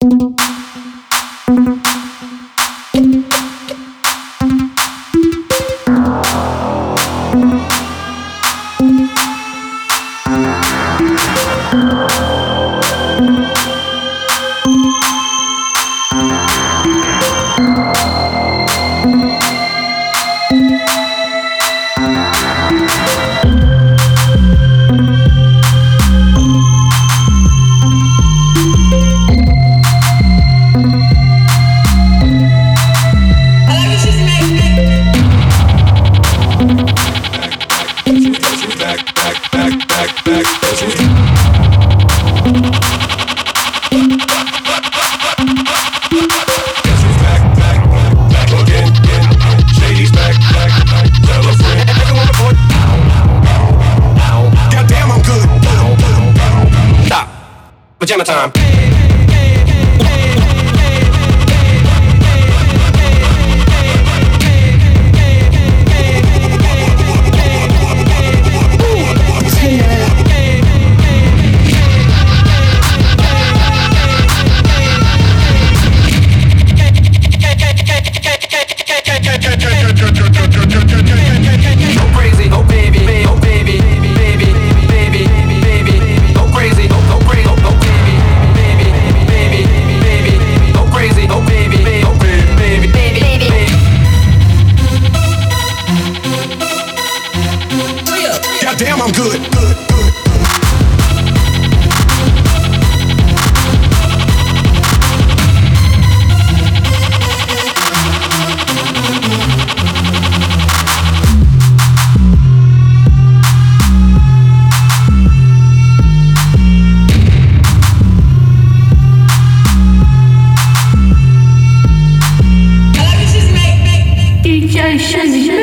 Thank pajama time. goddamn, I'm good. good, good. Shazzy.